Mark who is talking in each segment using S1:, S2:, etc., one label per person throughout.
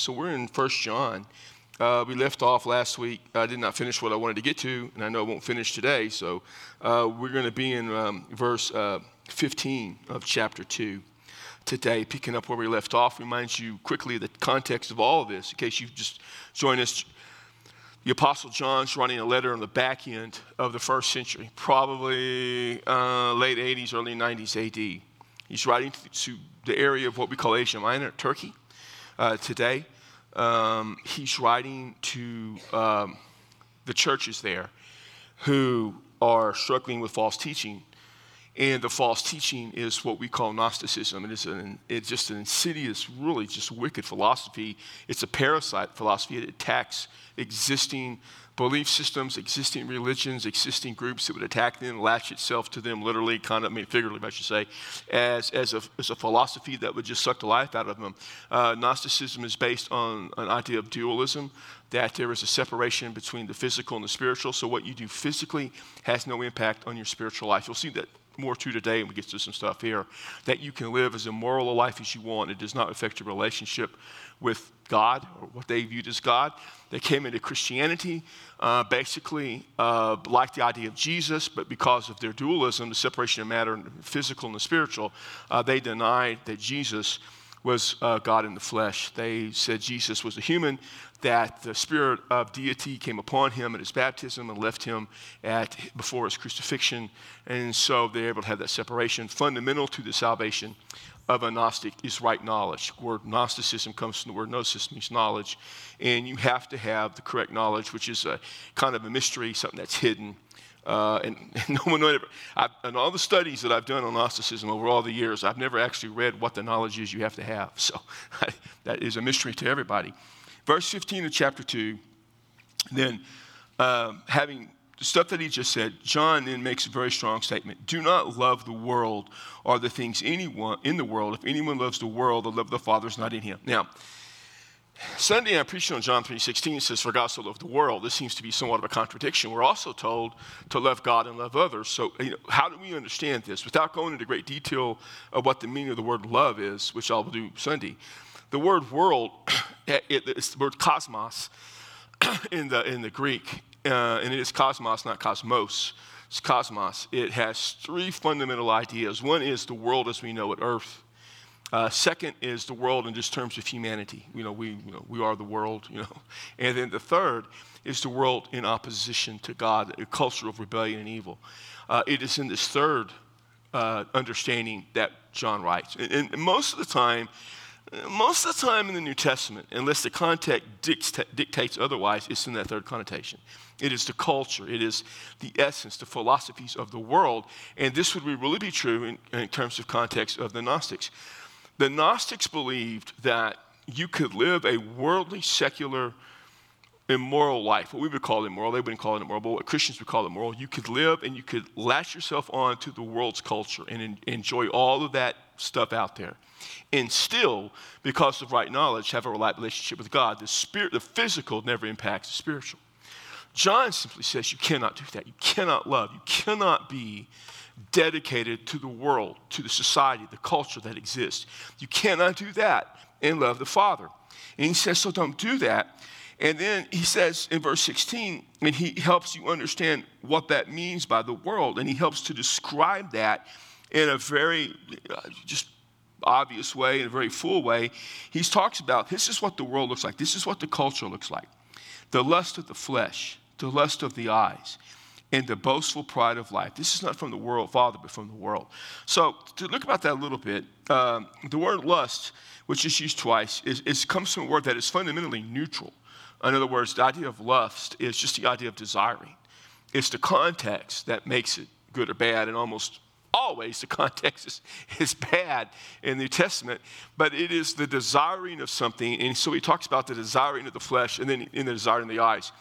S1: So we're in 1 John. Uh, we left off last week. I did not finish what I wanted to get to, and I know I won't finish today. So uh, we're going to be in um, verse uh, 15 of chapter 2 today, picking up where we left off. Reminds you quickly the context of all of this, in case you've just joined us. The Apostle John's writing a letter on the back end of the first century, probably uh, late 80s, early 90s AD. He's writing to the area of what we call Asia Minor, Turkey, uh, today. Um, he's writing to um, the churches there who are struggling with false teaching. And the false teaching is what we call Gnosticism. It is an, it's just an insidious, really just wicked philosophy. It's a parasite philosophy. It attacks existing belief systems, existing religions, existing groups that would attack them, latch itself to them literally, kind of, I mean, figuratively, I should say, as, as, a, as a philosophy that would just suck the life out of them. Uh, Gnosticism is based on an idea of dualism, that there is a separation between the physical and the spiritual. So what you do physically has no impact on your spiritual life. You'll see that more to today, and we get to some stuff here, that you can live as immoral a life as you want. It does not affect your relationship with God or what they viewed as God. They came into Christianity uh, basically uh, like the idea of Jesus, but because of their dualism, the separation of matter and physical and the spiritual, uh, they denied that Jesus was uh, God in the flesh. They said Jesus was a human, that the spirit of deity came upon him at his baptism and left him at before his crucifixion, and so they're able to have that separation. Fundamental to the salvation of a Gnostic is right knowledge. Word Gnosticism comes from the word gnosis, means knowledge. And you have to have the correct knowledge, which is a kind of a mystery, something that's hidden. Uh, and, and, no one ever, I've, in all the studies that I've done on Gnosticism over all the years, I've never actually read what the knowledge is you have to have. So that is a mystery to everybody. Verse 15 of chapter 2, then uh, having the stuff that he just said, John then makes a very strong statement. Do not love the world or the things anyone in the world. If anyone loves the world, the love of the Father is not in him. Now, Sunday I preached on John 3.16 it says, For God so loved the world. This seems to be somewhat of a contradiction. We're also told to love God and love others. So you know, how do we understand this? Without going into great detail of what the meaning of the word love is, which I'll do Sunday, the word world, it's the word cosmos in the, in the Greek uh, and it is cosmos, not cosmos. It's cosmos. It has three fundamental ideas. One is the world as we know it, Earth. Uh, second is the world in just terms of humanity. You know, we, you know, we are the world, you know. And then the third is the world in opposition to God, a culture of rebellion and evil. Uh, it is in this third uh, understanding that John writes. And, and, most of the time, most of the time in the New Testament, unless the context dictates otherwise, it's in that third connotation. It is the culture, it is the essence, the philosophies of the world. And this would really be true in, in terms of context of the Gnostics. The Gnostics believed that you could live a worldly, secular, immoral life, what we would call immoral, they wouldn't call it immoral, but what Christians would call immoral. You could live and you could latch yourself on to the world's culture and en- enjoy all of that stuff out there. And still, because of right knowledge, have a right relationship with God. The spirit, the physical never impacts the spiritual. John simply says you cannot do that. You cannot love. You cannot be dedicated to the world, to the society, the culture that exists. You cannot do that and love the Father. And he says, so don't do that. And then he says in verse 16, and he helps you understand what that means by the world, and he helps to describe that in a very uh, just obvious way, in a very full way. He talks about this is what the world looks like, this is what the culture looks like the lust of the flesh, the lust of the eyes, and the boastful pride of life. This is not from the world, Father, but from the world. So, to look about that a little bit, um, the word lust, which is used twice, is, is, comes from a word that is fundamentally neutral. In other words, the idea of lust is just the idea of desiring. It's the context that makes it good or bad, and almost always the context is, is bad in the New Testament, but it is the desiring of something. And so he talks about the desiring of the flesh and then in the desiring of the eyes.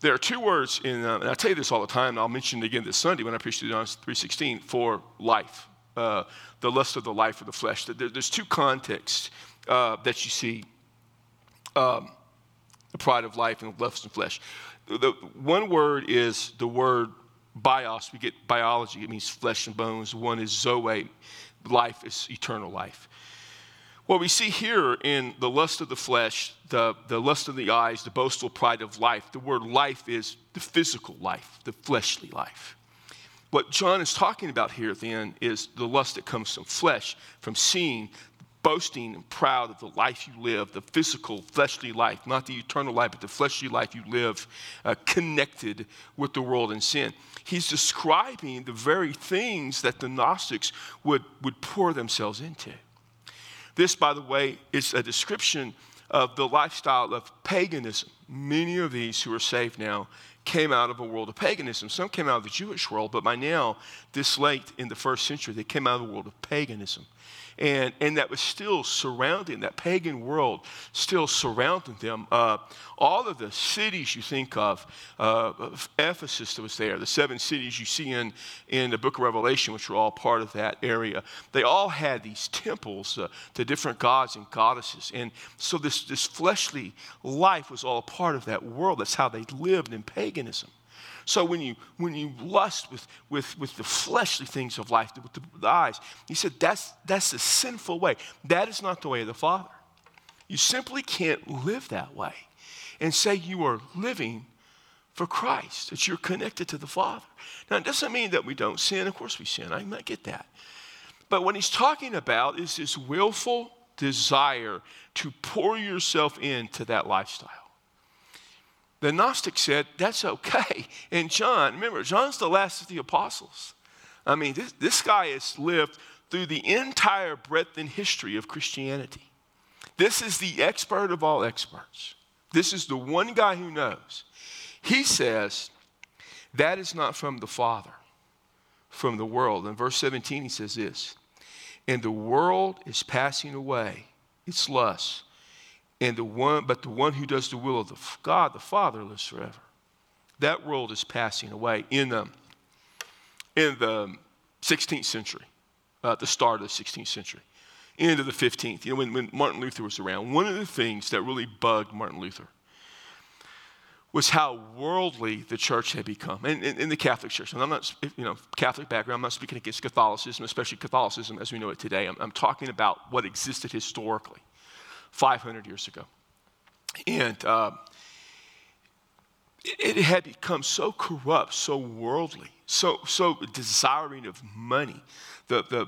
S1: There are two words in, uh, and I tell you this all the time, and I'll mention it again this Sunday when I preach to John 3.16, for life, uh, the lust of the life of the flesh. There, there's two contexts uh, that you see um, the pride of life and lust of flesh. The, one word is the word bios. We get biology, it means flesh and bones. One is zoe, life is eternal life. What we see here in the lust of the flesh, the, the lust of the eyes, the boastful pride of life, the word life is the physical life, the fleshly life. What John is talking about here then is the lust that comes from flesh, from seeing, boasting, and proud of the life you live, the physical, fleshly life, not the eternal life, but the fleshly life you live, uh, connected with the world and sin. He's describing the very things that the Gnostics would, would pour themselves into. This, by the way, is a description of the lifestyle of paganism. Many of these who are saved now came out of a world of paganism. Some came out of the Jewish world, but by now, this late in the first century, they came out of the world of paganism and, and that was still surrounding, that pagan world still surrounding them. Uh, all of the cities you think of, uh, of, Ephesus that was there, the seven cities you see in, in the book of Revelation, which were all part of that area, they all had these temples uh, to different gods and goddesses. And so this, this fleshly life was all part of that world. That's how they lived in paganism. So when you, when you lust with, with, with the fleshly things of life, with the, the eyes, he said that's, that's a sinful way. That is not the way of the Father. You simply can't live that way and say you are living for Christ, that you're connected to the Father. Now, it doesn't mean that we don't sin. Of course, we sin. I get that. But what he's talking about is this willful desire to pour yourself into that lifestyle. The Gnostic said, that's okay. And John, remember, John's the last of the apostles. I mean, this, this guy has lived through the entire breadth and history of Christianity. This is the expert of all experts. This is the one guy who knows. He says, that is not from the Father, from the world. In verse 17, he says this And the world is passing away, its lusts and the one, but the one who does the will of the God, the Father, lives forever. That world is passing away in the, in the 16th century, uh, the start of the 16th century, end of the 15th. You know, when, when Martin Luther was around, one of the things that really bugged Martin Luther was how worldly the church had become, in, in, the Catholic Church. And I'm not, you know, Catholic background, I'm not speaking against Catholicism, especially Catholicism as we know it today. I'm, I'm talking about what existed historically. 500 years ago. And uh, it, it, had become so corrupt, so worldly, so, so desiring of money. The, the,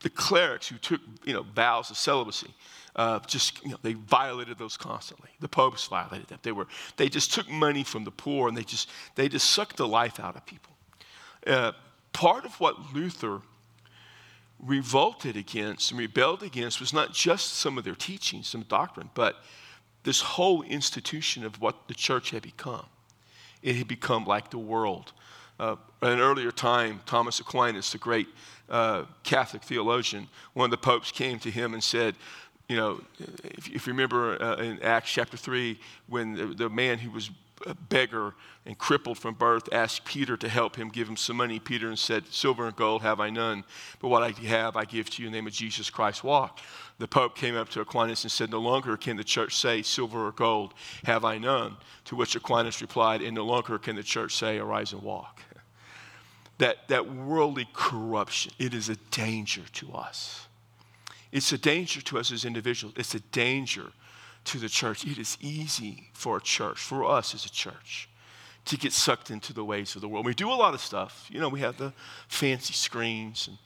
S1: the clerics who took you know, vows of celibacy, uh, just you know, they violated those constantly. The popes violated them. They were they just took money from the poor and they just they just sucked the life out of people. Uh, part of what Luther revolted against and rebelled against was not just some of their teachings, some doctrine, but this whole institution of what the church had become. It had become like the world. Uh, at an earlier time, Thomas Aquinas, the great uh, Catholic theologian, one of the popes came to him and said, you know, if, if you remember uh, in Acts chapter 3, when the, the man who was a beggar and crippled from birth asked Peter to help him, give him some money. Peter and said, Silver and gold have I none, but what I have I give to you in the name of Jesus Christ. Walk. The Pope came up to Aquinas and said, No longer can the church say, Silver or gold have I none. To which Aquinas replied, And no longer can the church say, Arise and walk. That, that worldly corruption, it is a danger to us. It's a danger to us as individuals. It's a danger to the church. It is easy for a church, for us as a church, to get sucked into the ways of the world. We do a lot of stuff. You know, we have the fancy screens and,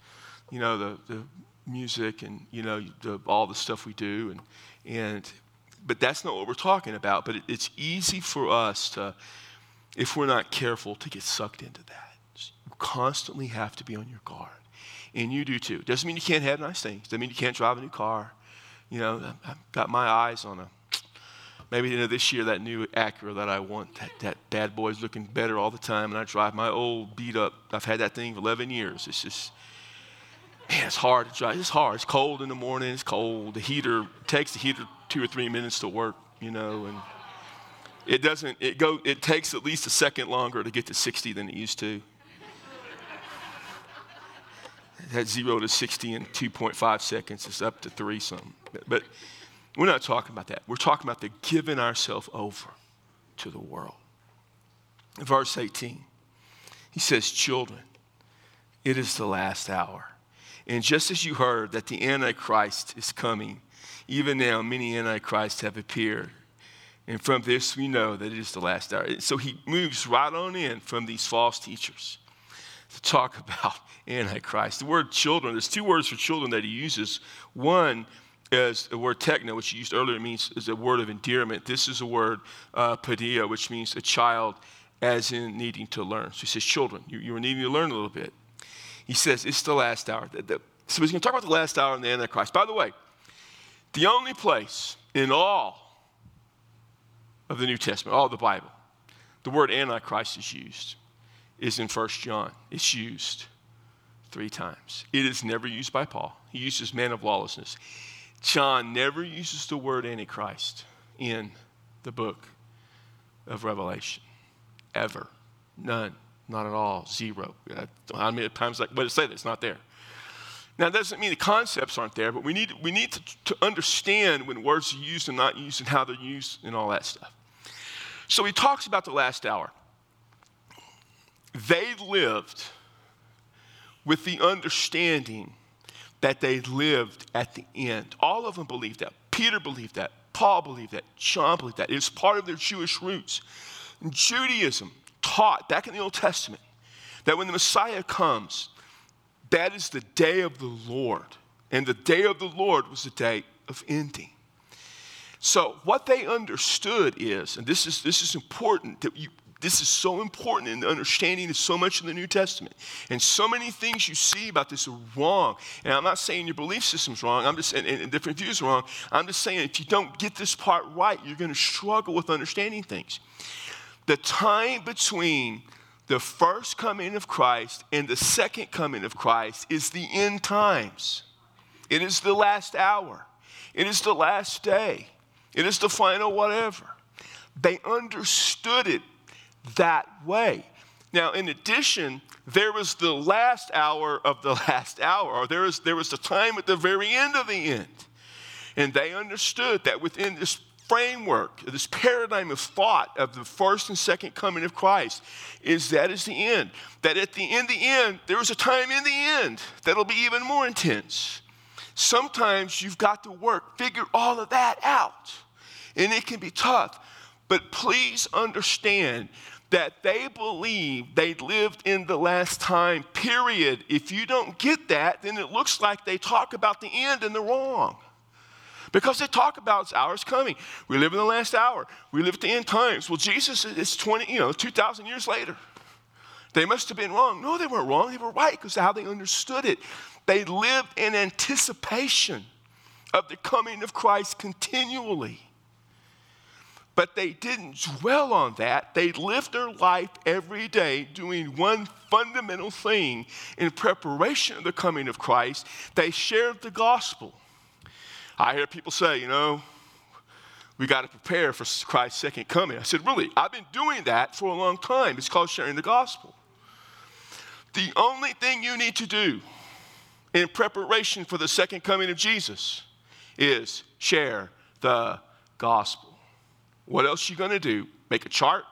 S1: you know, the, the music and, you know, the, all the stuff we do. And, and, but that's not what we're talking about. But it, it's easy for us to, if we're not careful, to get sucked into that. You constantly have to be on your guard. And you do too. Doesn't mean you can't have nice things. Doesn't mean you can't drive a new car you know, I've got my eyes on a, maybe you know, this year that new Acura that I want, that, that bad boy's looking better all the time, and I drive my old beat up, I've had that thing for 11 years. It's just, man, it's hard to drive. It's hard. It's cold in the morning, it's cold. The heater takes the heater two or three minutes to work, you know, and it doesn't, it go, it takes at least a second longer to get to 60 than it used to. That zero to 60 in 2.5 seconds is up to three something. But we're not talking about that. We're talking about the giving ourselves over to the world. Verse 18, he says, Children, it is the last hour. And just as you heard that the Antichrist is coming, Even now, many antichrists have appeared. And from this, we know that it is the last hour. So he moves right on in from these false teachers to talk about Antichrist. The word children, there's two words for children that he uses. One is the word techno, which he used earlier, means is a word of endearment. This is a word, uh, paidia, which means a child as in needing to learn. So he says, children, you, you are needing to learn a little bit. He says, it's the last hour. The, the, so he's going to talk about the last hour and the Antichrist. By the way, the only place in all of the New Testament, all the Bible, the word Antichrist is used is in 1 John. It's used three times. It is never used by Paul. He uses man of lawlessness. John never uses the word Antichrist in the book of Revelation. Ever. None. Not at all. Zero. Uh, how many times like, but it say that it's not there. Now, that doesn't mean the concepts aren't there, but we need, we need to, to understand when words are used and not used and how they're used and all that stuff. So he talks about the last hour. They lived with the understanding that they lived at the end. All of them believed that. Peter believed that. Paul believed that. John believed that. It was part of their Jewish roots. Judaism taught back in the Old Testament that when the Messiah comes, that is the day of the Lord. And the day of the Lord was the day of ending. So, what they understood is, and this is, this is important, that you, this is so important in the understanding of so much in the New Testament. And so many things you see about this are wrong. And I'm not saying your belief system's wrong, I'm just saying, and different views are wrong. I'm just saying if you don't get this part right, you're to struggle with understanding things. The time between the first coming of Christ and the second coming of Christ is the end times. It is the last hour. It is the last day. It is the final whatever. They understood it that way. Now, in addition, there was the last hour of the last hour, or there was, there was the time at the very end of the end. And they understood that within this framework, this paradigm of thought of the first and second coming of Christ, is that is the end. That at the end, the end, there is a time in the end that'll be even more intense. Sometimes you've got to work, figure all of that out. And it can be tough. But please understand that they believe they lived in the last time, period. If you don't get that, then it looks like they talk about the end and the wrong. Because they talk about hours coming. We live in the last hour. We live at the end times. Well, Jesus is 20, you know, 2,000 years later. They must have been wrong. No, they weren't wrong. They were right because how they understood it. They lived in anticipation of the coming of Christ continually. But they didn't dwell on that. They lived their life every day doing one fundamental thing in preparation of the coming of Christ. They shared the gospel. I hear people say, you know, we got to prepare for Christ's second coming. I said, really? I've been doing that for a long time. It's called sharing the gospel. The only thing you need to do in preparation for the second coming of Jesus is share the gospel. What else are you to do? Make a chart?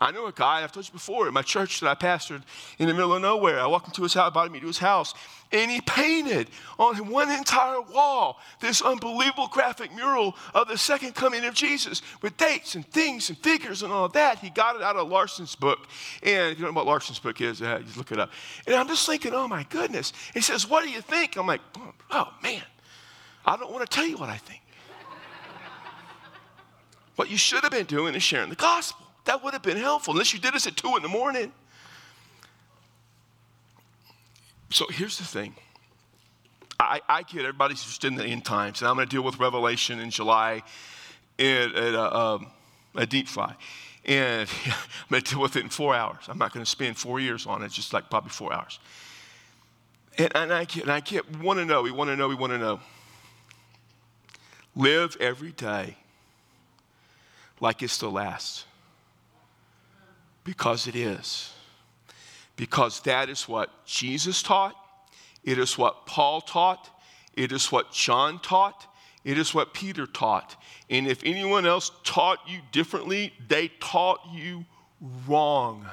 S1: I know a guy, I've told you before, in my church that I pastored in the middle of nowhere. I walked into his house, invited me to his house, and he painted on one entire wall this unbelievable graphic mural of the second coming of Jesus with dates and things and figures and all that. He got it out of Larkin's book. And if you don't know what Larkin's book is, uh, just look it up. And I'm just thinking, oh my goodness. He says, What do you think? I'm like, Oh man, I don't want to tell you what I think. What you should have been doing is sharing the gospel. That would have been helpful, unless you did this at 2 in the morning. So here's the thing. I, I get everybody's interested in the end times, and I'm going to deal with Revelation in July at, at a, um, a deep fry. And I'm going to deal with it in four hours. I'm not going to spend four years on it, just like probably four hours. And, and I get, and I get, want to know, we want to know, we want to know. Live every day like it's the last. Because it is. Because that is what Jesus taught, it is what Paul taught, it is what John taught, it is what Peter taught. And if anyone else taught you differently, they taught you wrong.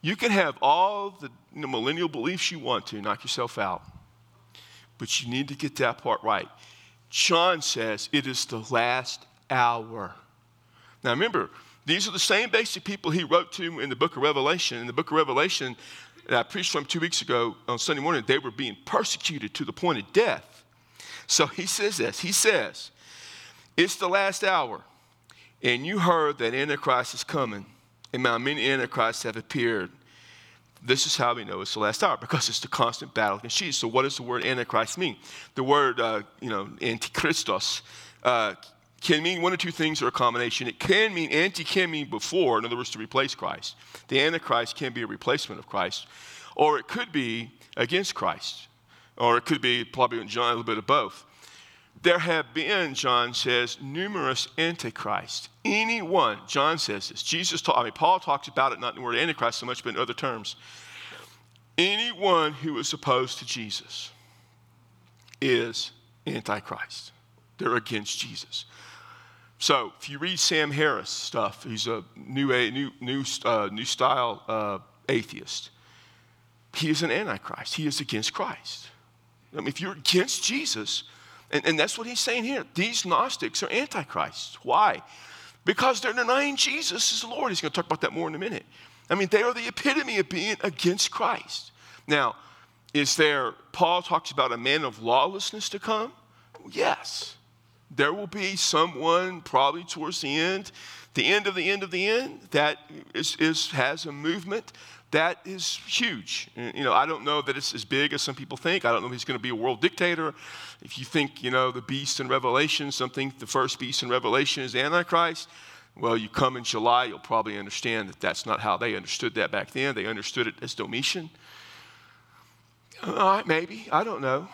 S1: You can have all the millennial beliefs you want to, knock yourself out. but you need to get that part right. John says it is the last hour. Now remember, these are the same basic people he wrote to in the book of Revelation. In the book of Revelation, that I preached from two weeks ago on Sunday morning, they were being persecuted to the point of death. So he says this He says, It's the last hour, and you heard that Antichrist is coming, and now many Antichrists have appeared. This is how we know it's the last hour because it's the constant battle against Jesus. So, what does the word Antichrist mean? The word, uh, you know, Antichristos, uh, can mean one or two things or a combination. It can mean, anti can mean before, in other words, to replace Christ. The Antichrist can be a replacement of Christ, or it could be against Christ, or it could be probably in John a little bit of both. There have been, John says, numerous antichrists. Anyone, John says this. Jesus taught, I mean, Paul talks about it not in the word antichrist so much, but in other terms. Anyone who is opposed to Jesus is antichrist. They're against Jesus. So if you read Sam Harris stuff, he's a new new new uh, new style uh, atheist. He is an antichrist. He is against Christ. I mean, if you're against Jesus, and, and that's what he's saying here. These Gnostics are antichrists. Why? Because they're denying Jesus the Lord. He's going to talk about that more in a minute. I mean, they are the epitome of being against Christ. Now, is there, Paul talks about a man of lawlessness to come? Yes there will be someone probably towards the end, the end of the end of the end, that is, is, has a movement that is huge. You know, I don't know that it's as big as some people think. I don't know if he's going to be a world dictator. If you think, you know, the beast in Revelation, something, the first beast in Revelation is Antichrist, well, you come in July, you'll probably understand that that's not how they understood that back then. They understood it as Domitian. Uh, maybe. I don't know.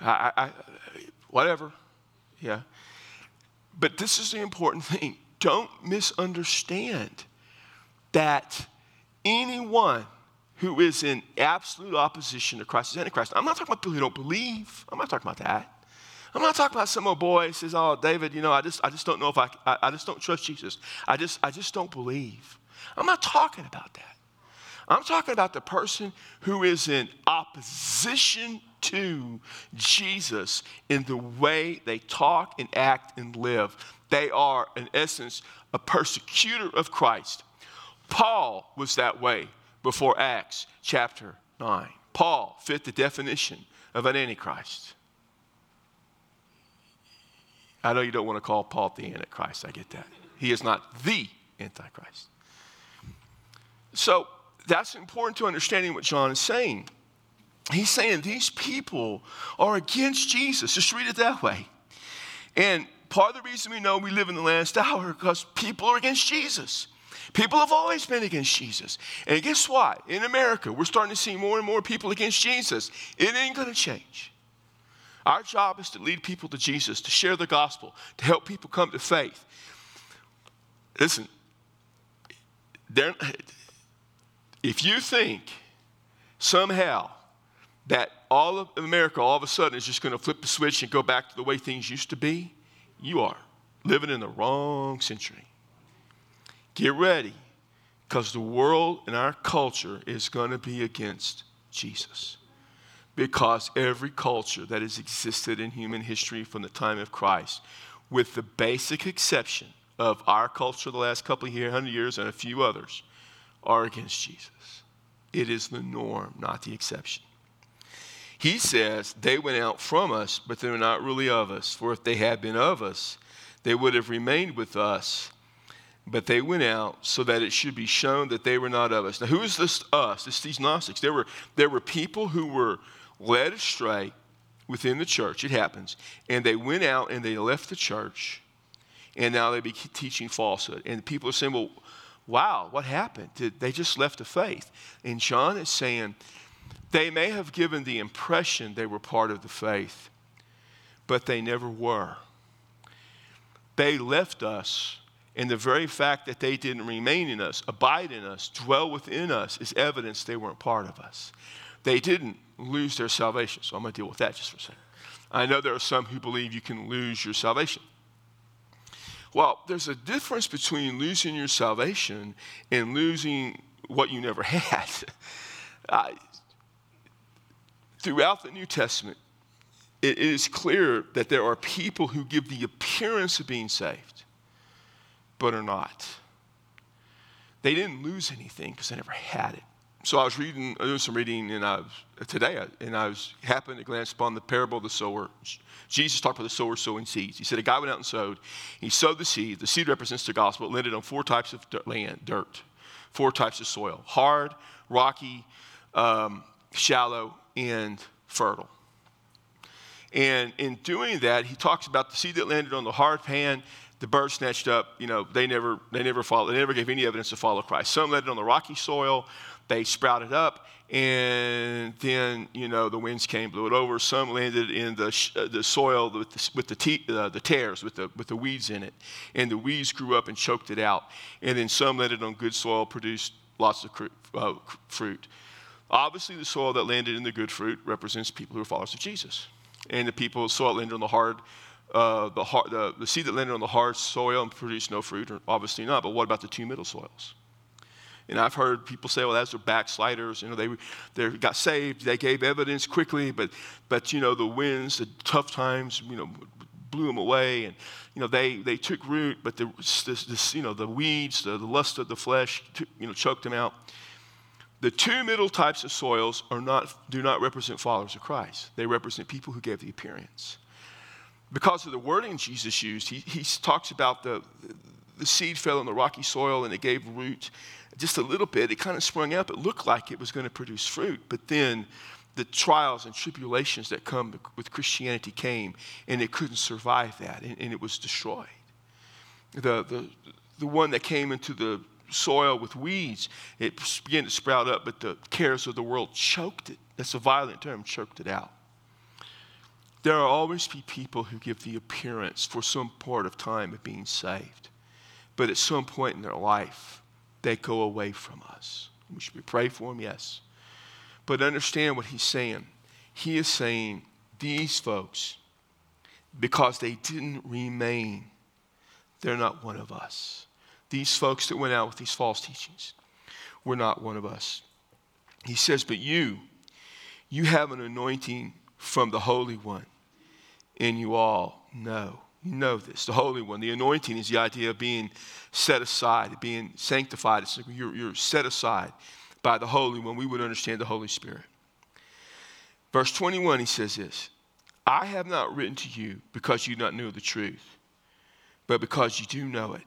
S1: I, I, whatever. Yeah. But this is the important thing. Don't misunderstand that anyone who is in absolute opposition to Christ is Antichrist. I'm not talking about people who don't believe. I'm not talking about that. I'm not talking about some old boy who says, "Oh, David, you know, I just, I just don't know if I, I, I just don't trust Jesus. I just, I just don't believe." I'm not talking about that. I'm talking about the person who is in opposition to Jesus in the way they talk and act and live. They are, in essence, a persecutor of Christ. Paul was that way before Acts chapter 9. Paul fit the definition of an antichrist. I know you don't want to call Paul the antichrist, I get that. He is not the antichrist. So that's important to understanding what John is saying. He's saying these people are against Jesus. Just read it that way. And part of the reason we know we live in the last hour because people are against Jesus. People have always been against Jesus. And guess what? In America, we're starting to see more and more people against Jesus. It ain't going to change. Our job is to lead people to Jesus, to share the gospel, to help people come to faith. Listen, if you think somehow that all of America all of a sudden is just going to flip the switch and go back to the way things used to be, you are living in the wrong century. Get ready, because the world and our culture is going to be against Jesus. Because every culture that has existed in human history from the time of Christ, with the basic exception of our culture the last couple of hundred years and a few others, are against Jesus. It is the norm, not the exception. He says, They went out from us, but they were not really of us. For if they had been of us, they would have remained with us. But they went out so that it should be shown that they were not of us. Now, who is this us? It's these Gnostics. There were, there were people who were led astray within the church. It happens. And they went out and they left the church. And now they be teaching falsehood. And people are saying, well, wow, what happened? Did they just left the faith? And John is saying, they may have given the impression they were part of the faith, but they never were. They left us, and the very fact that they didn't remain in us, abide in us, dwell within us, is evidence they weren't part of us. They didn't lose their salvation. So I'm going to deal with that just for a second. I know there are some who believe you can lose your salvation. Well, there's a difference between losing your salvation and losing what you never had. Throughout the New Testament, it is clear that there are people who give the appearance of being saved, but are not. They didn't lose anything because they never had it. So I was reading, I doing some reading, and I was, today, and I was happened to glance upon the parable of the sower. Jesus talked about the sower sowing seeds. He said a guy went out and sowed. He sowed the seed. The seed represents the gospel. It landed on four types of land, dirt, four types of soil: hard, rocky, um, shallow, and fertile. And in doing that, he talks about the seed that landed on the hard pan, the birds snatched up. You know, they never, they never followed, they never gave any evidence to follow Christ. Some landed on the rocky soil, they sprouted up, and then you know the winds came, blew it over. Some landed in the, uh, the soil with the, with the, te- uh, the tares, with the, with the weeds in it, and the weeds grew up and choked it out. And then some landed on good soil, produced lots of cr- uh, fruit. Obviously, the soil that landed in the good fruit represents people who are followers of Jesus and the people soil landed on the hard, uh, the, hard the, the seed that landed on the hard soil and produced no fruit, obviously not. But what about the two middle soils? And I've heard people say, well, that's the backsliders. You know, they, they got saved, they gave evidence quickly, but, but, you know, the winds, the tough times, you know, blew them away. And, you know, they, they took root, but the, this, this, you know, the weeds, the, the lust of the flesh, you know, choked them out. The two middle types of soils are not, do not represent followers of Christ. They represent people who gave the appearance. Because of the wording Jesus used, he, he talks about the, the seed fell in the rocky soil and it gave root just a little bit. It kind of sprung up. It looked like it was going to produce fruit. But then the trials and tribulations that come with Christianity came and it couldn't survive that and, and it was destroyed. The, the, the one that came into the soil with weeds, it began to sprout up, but the cares of the world choked it. That's a violent term, choked it out. There will always be people who give the appearance for some part of time of being saved. But at some point in their life, they go away from us. We should pray for them, yes. But understand what he's saying. He is saying these folks, because they didn't remain, they're not one of us. These folks that went out with these false teachings were not one of us. He says, But you, you have an anointing from the Holy One, and you all know. You know this. The Holy One, the anointing is the idea of being set aside, being sanctified. It's like you're, you're set aside by the Holy One. We would understand the Holy Spirit. Verse 21, he says this I have not written to you because you not knew the truth, but because you do know it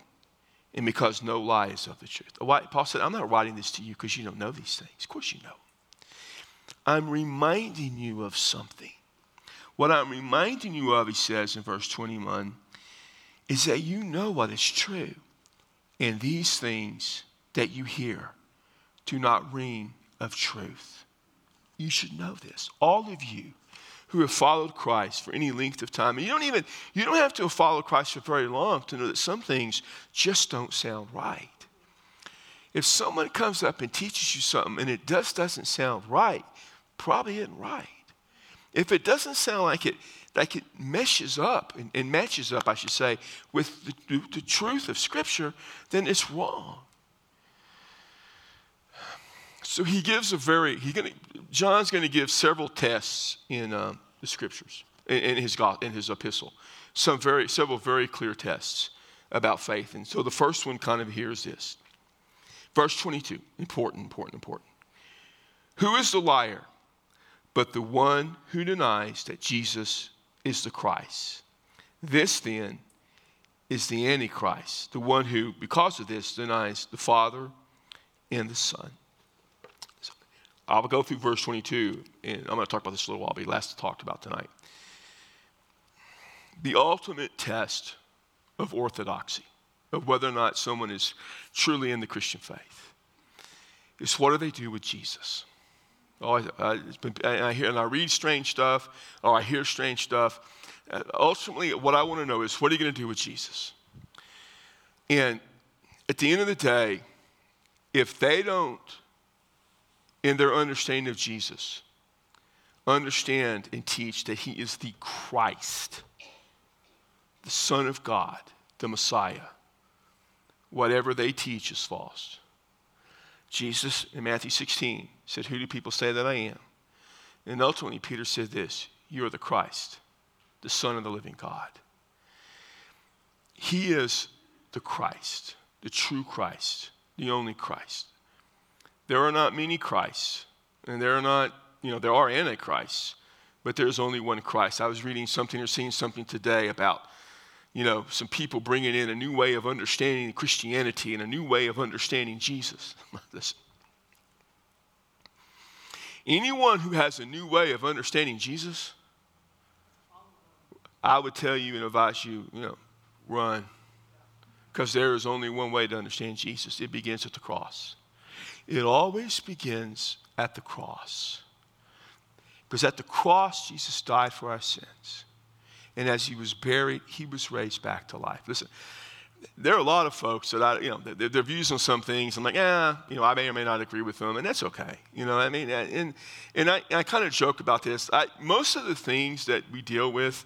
S1: and because no lie is of the truth. Paul said, I'm not writing this to you because you don't know these things. Of course you know. I'm reminding you of something. What I'm reminding you of, he says in verse 21, is that you know what is true. And these things that you hear do not ring of truth. You should know this. All of you who have followed Christ for any length of time. And you don't even, you don't have to have followed Christ for very long to know that some things just don't sound right. If someone comes up and teaches you something and it just doesn't sound right, probably isn't right. If it doesn't sound like it, like it meshes up and, and matches up, I should say, with the, the, the truth of Scripture, then it's wrong. So he gives a very, he gonna, John's going to give several tests in uh, the scriptures, in, in, his, in his epistle. Some very, several very clear tests about faith. And so the first one kind of here is this. Verse 22, important, important, important. Who is the liar but the one who denies that Jesus is the Christ? This then is the Antichrist, the one who, because of this, denies the Father and the Son. I'll go through verse 22, and I'm going to talk about this a little while, but last talked about tonight. The ultimate test of orthodoxy, of whether or not someone is truly in the Christian faith, is what do they do with Jesus? Oh, I, I, I, hear, and I read strange stuff, or I hear strange stuff. Uh, ultimately, what I want to know is what are you going to do with Jesus? And at the end of the day, if they don't in their understanding of Jesus, understand and teach that he is the Christ, the Son of God, the Messiah. Whatever they teach is false. Jesus in Matthew 16 said, Who do people say that I am? And ultimately, Peter said this You are the Christ, the Son of the living God. He is the Christ, the true Christ, the only Christ. There are not many Christs, and there are not, you know, there are antichrists, but there's only one Christ. I was reading something or seeing something today about, you know, some people bringing in a new way of understanding Christianity and a new way of understanding Jesus. Listen. Anyone who has a new way of understanding Jesus, I would tell you and advise you, you know, run. Because there is only one way to understand Jesus it begins at the cross. It always begins at the cross. Because at the cross, Jesus died for our sins. And as he was buried, he was raised back to life. Listen, there are a lot of folks that I, you know, their, their views on some things, I'm like, yeah, you know, I may or may not agree with them, and that's okay. You know, I mean, and, and I, I kind of joke about this. I, most of the things that we deal with,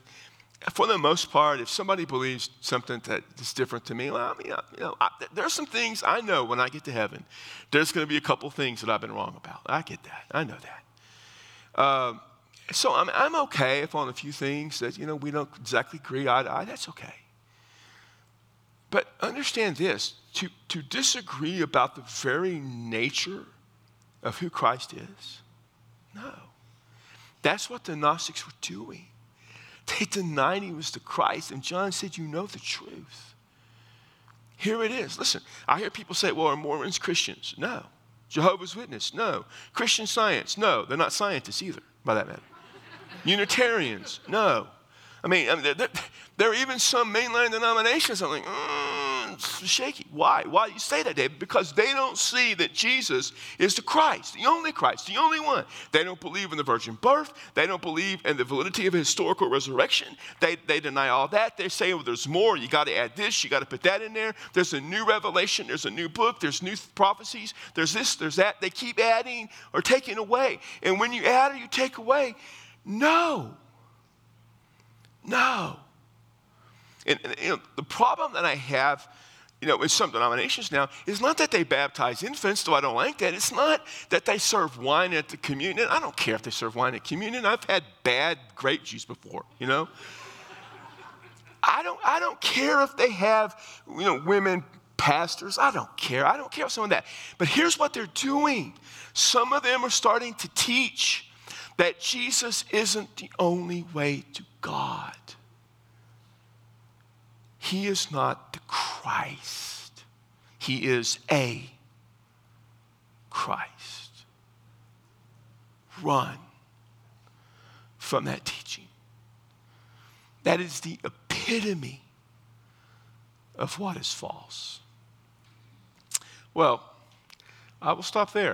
S1: for the most part, if somebody believes something that is different to me, well, I mean, you know, I, there are some things I know when I get to heaven, there's going to be a couple things that I've been wrong about. I get that. I know that. Um, so I'm, I'm okay if on a few things that, you know, we don't exactly agree eye to eye, that's okay. But understand this to, to disagree about the very nature of who Christ is, no. That's what the Gnostics were doing. They denied he was the Christ, and John said, You know the truth. Here it is. Listen, I hear people say, Well, are Mormons Christians? No. Jehovah's Witness? No. Christian science? No. They're not scientists either, by that matter. Unitarians? No. I mean, I mean there, are even some mainline denominations. I'm like, mm, shaky. Why? Why do you say that, David? Because they don't see that Jesus is the Christ, the only Christ, the only one. They don't believe in the virgin birth. They don't believe in the validity of historical resurrection. They, they deny all that. They say, well, there's more. You got to add this. You got to put that in there. There's a new revelation. There's a new book. There's new prophecies. There's this. There's that. They keep adding or taking away. And when you add or you take away, no. No. And, and you know, the problem that I have, you know, with some denominations now is not that they baptize infants, though I don't like that. It's not that they serve wine at the communion. I don't care if they serve wine at communion. I've had bad grape juice before, you know. I don't, I don't care if they have, you know, women pastors. I don't care. I don't care some of that. But here's what they're doing. Some of them are starting to teach that Jesus isn't the only way to God. He is not the Christ, He is a Christ. Run from that teaching. That is the epitome of what is false. Well, I will stop there.